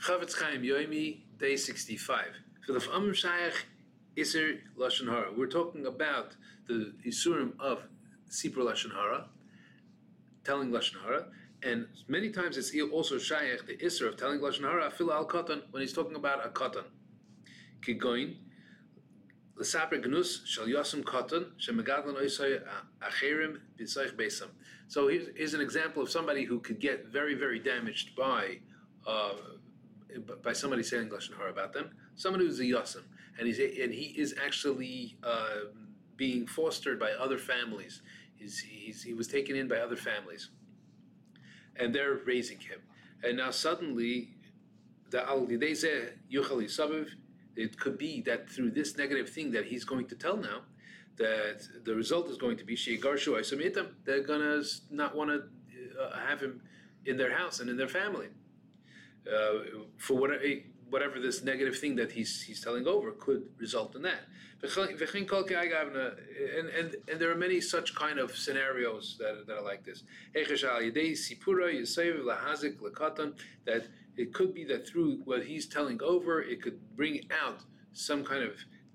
Chofetz Chaim Yoimi, day 65. Philip Amr Shayach Isser Lashon Hara. We're talking about the Isurim of Sipur Lashon Hara, telling Lashon Hara, and many times it's also Shayach, the Isser of telling Lashon Hara, Phil Al Katan, when he's talking about a Katan. Kigoin, L'saper gnus shal yosem katan shemegadlan oisay acherim b'tzayich besam. So here's, here's an example of somebody who could get very, very damaged by uh, by somebody saying lashon about them. Someone who's a yosem, and he's and he is actually uh, being fostered by other families. He's, he's, he was taken in by other families, and they're raising him. And now suddenly, the al yuchali sabiv it could be that through this negative thing that he's going to tell now, that the result is going to be Shigarshu Isamitam, they're gonna not want to uh, have him in their house and in their family. Uh, for whatever, whatever this negative thing that he's he's telling over could result in that. And, and, and there are many such kind of scenarios that, that are like this. That it could be that through what he's telling over, it could bring out some kind of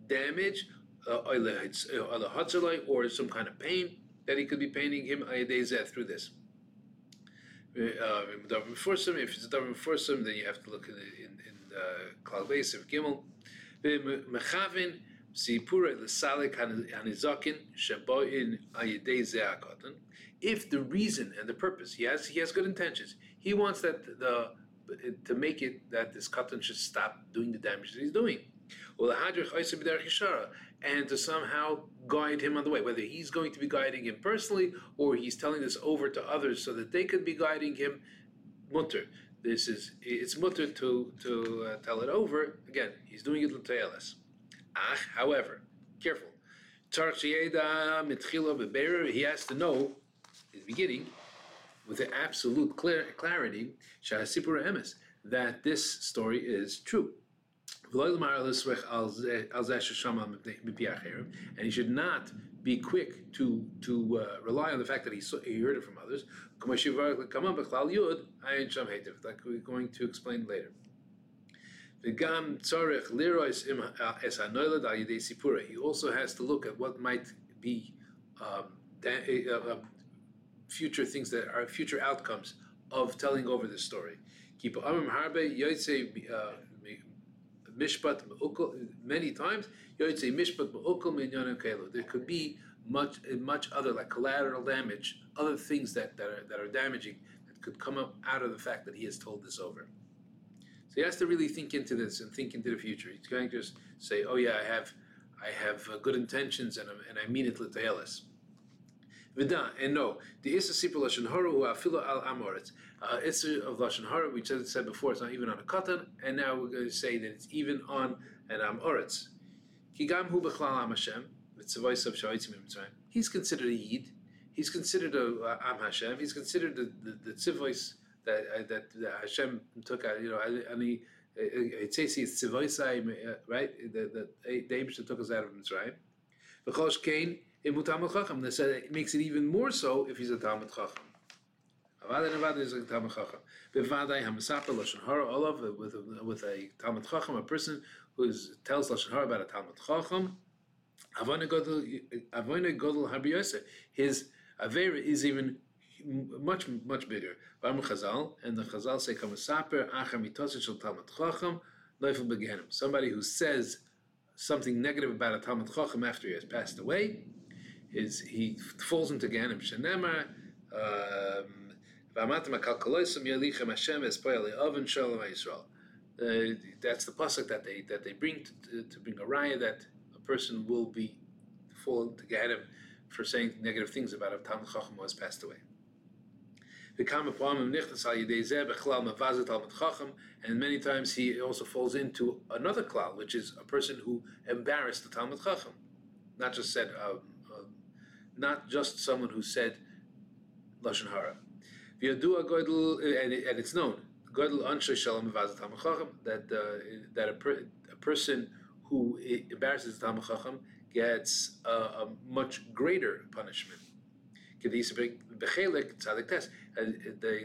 damage, uh, or some kind of pain that he could be painting him through this. Uh, if it's a davar Meforsim, then you have to look in in, in uh, Klal Gimel. Mechavin Sipura L'Salik Hanizakin Ze'akotan. If the reason and the purpose he has, he has good intentions. He wants that the to make it that this cotton should stop doing the damage that he's doing. And to somehow guide him on the way, whether he's going to be guiding him personally or he's telling this over to others so that they could be guiding him. Mutter. This is it's mutter to to uh, tell it over. Again, he's doing it l'te'eles. Ah, however, careful. He has to know in the beginning with absolute clear, clarity that this story is true. And he should not be quick to to uh, rely on the fact that he, saw, he heard it from others. Like we're going to explain later. He also has to look at what might be um, uh, uh, future things that are future outcomes of telling over this story. Keep harbe uh, mishpat many times kelo. There could be much much other like collateral damage, other things that, that are that are damaging that could come up out of the fact that he has told this over. So he has to really think into this and think into the future. He's going to just say, "Oh yeah, I have I have uh, good intentions and, and I mean it litealis." Vida, and no, the Issa Sipur Lashon Hara who Afilo al Amoritz. Uh, Issa of Lashon Hara, we just said before, it's not even on a katan, and now we're going to say that it's even on an Amoritz. Kigam hu b'chlal Am Hashem, v'tzavayis of sha'itzim Mitzrayim. He's considered a Yid. He's considered a uh, Am Hashem. He's considered the, the, the that, uh, that, that Hashem took out, you know, and he, it says it's tzivoisai, right? That the, the, the took us out of Mitzrayim. V'chosh Kain, in Talmud Chacham. They said it makes it even more so if he's a Talmud Chacham. Avada Nevada is a Talmud Chacham. Bevadai Hamasaper Lashon Hara Olav with a, with a Talmud Chacham, a person who tells Lashon Hara about a Talmud Chacham. Avona Godel Harbi His Avera is even much much bigger. Varm Chazal and the Chazal say Kamasaper Achar Mitosa Shel Talmud Chacham Neufel Begenim. Somebody who says something negative about a Talmud Chacham after he has passed away is he falls into Ganim Shenemar. Um, that's the pasuk that they that they bring to, to bring a raya that a person will be fall into Ganim for saying negative things about a Talmud Chacham has passed away. And many times he also falls into another klal, which is a person who embarrassed the Talmud Chacham, not just said um, not just someone who said lashon hara. and, and it's known that uh, that a, per, a person who embarrasses the Talmud Chacham gets a, a much greater punishment. It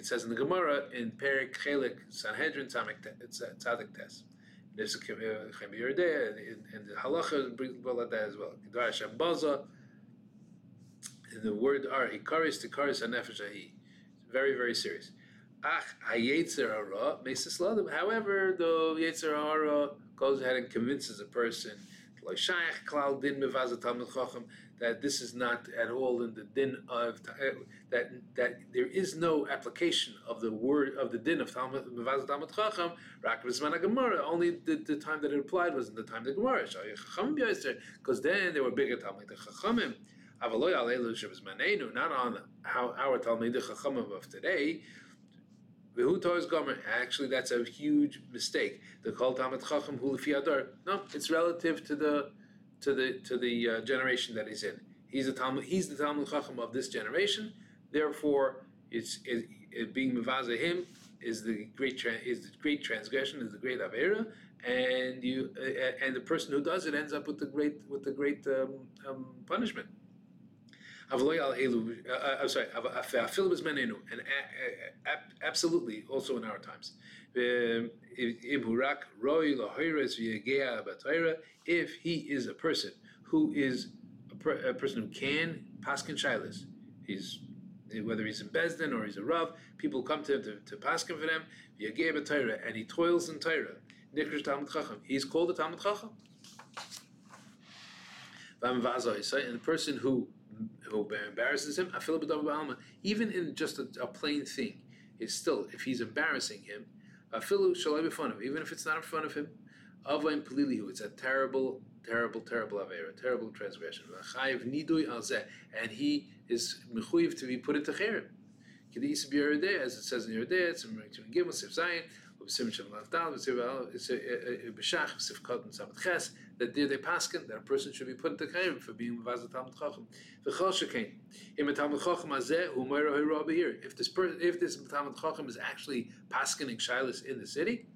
says in the Gemara in Perik Chelik Sanhedrin Tzadik Tes. There's a Chem Yerdeh, and the Halacha about that as well. The word are Ikaris Tikaris Hanefesh Ahi. Very, very serious. Ach Hayetzer Hara However, the Yetzer Hara goes ahead and convinces a person that this is not at all in the din of uh, that that there is no application of the word of the din of Talmud Talmud Chacham Rak Gemara. Only the, the time that it applied was in the time of the Gemara. Because then they were bigger Talmud Chachamim. Not on how our Talmud Chachamim of today. Actually, that's a huge mistake. The Kol Talmud Chacham Adar. No, it's relative to the to the to the uh, generation that he's in. He's the Talmud. He's the Talmud Chacham of this generation. Therefore, it's it, it being Mavaza him is the great tra- is the great transgression is the great avera, and you uh, and the person who does it ends up with the great with the great um, um, punishment. Uh, uh, I'm sorry, and absolutely also in our times. If he is a person who is a, per, a person who can paskin shilas, he's whether he's in Bezdin or he's a Rav, people come to him to, to paskin for them, and he toils in Torah. He's called a Talmud Chacham. And the person who who embarrasses him, even in just a, plain thing, is still, if he's embarrassing him, even if it's not in front of him, it's a terrible, terrible, terrible avera, terrible transgression. And he is mechuyev to be put into cherem. As it says in Yerdeh, it's in Gimel Sif Zayin, that they paskin that a person should be put into chayim for being mevazat talmud chacham. V'chol shekain im talmud chacham hazeh umayra hirabe here. If this per, if this talmud chacham is actually paskining shilas in the city,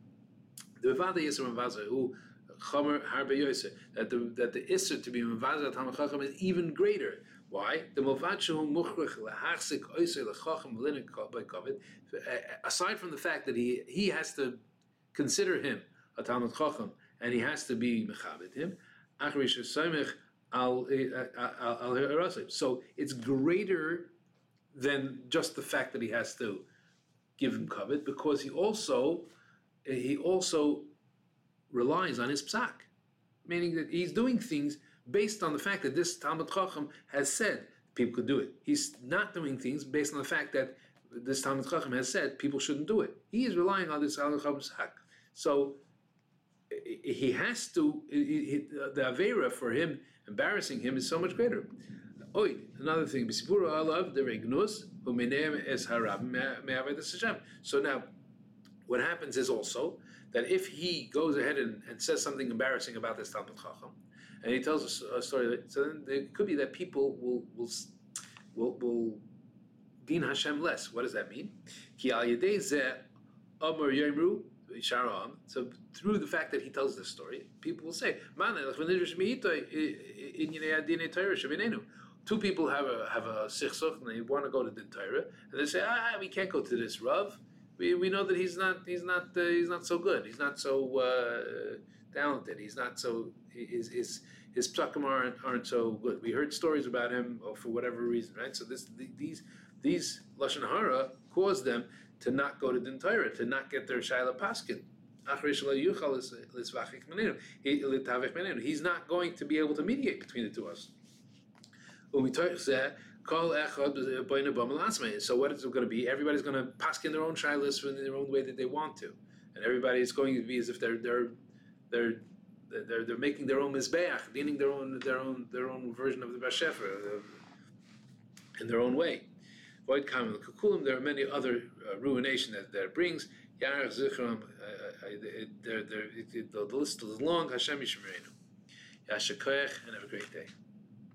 the mevada yisra mevazah who chomer harbe yosef that the that the isser to be mevazat talmud chacham is even greater. Why? The movad shehu muchrich lahachzik oiser lechacham linik by kovid. Aside from the fact that he he has to consider him a talmud chacham and he has to be mechabit him. Eh, eh, so it's greater than just the fact that he has to give him covet because he also eh, he also relies on his psak, meaning that he's doing things based on the fact that this Talmud Chacham has said people could do it. He's not doing things based on the fact that this Talmud Chacham has said people shouldn't do it. He is relying on this Talmud Chacham's psak. So he has to, he, the Avera for him, embarrassing him, is so much greater. Oid, another thing, alav the regnus es harab So now, what happens is also that if he goes ahead and, and says something embarrassing about this Talmud Chacham, and he tells a, a story, so then it could be that people will will will, will din Hashem less. What does that mean? Ki al amar yomru so through the fact that he tells this story, people will say, Two people have a have a sichsuch and they want to go to the Torah, and they say, ah, we can't go to this Rav. We, we know that he's not he's not uh, he's not so good. He's not so uh, talented. He's not so his his his psakim aren't aren't so good. We heard stories about him uh, for whatever reason, right? So this these these lashon hara caused them to not go to Din Torah, to not get their Shaila Paskin. He's not going to be able to mediate between the two of us. So what is it going to be? Everybody's going to paskin their own shilas in their own way that they want to, and everybody is going to be as if they're they're they're they're, they're making their own mizbeach, leaning their own their own their own version of the Bashefer uh, in their own way. Void Kamil Kukulim, there are many other uh, ruination that, that it brings. Yarach Zichram, uh, uh, the list is long. Hashem Yishmerenu. Yashakoyach, and have a great day.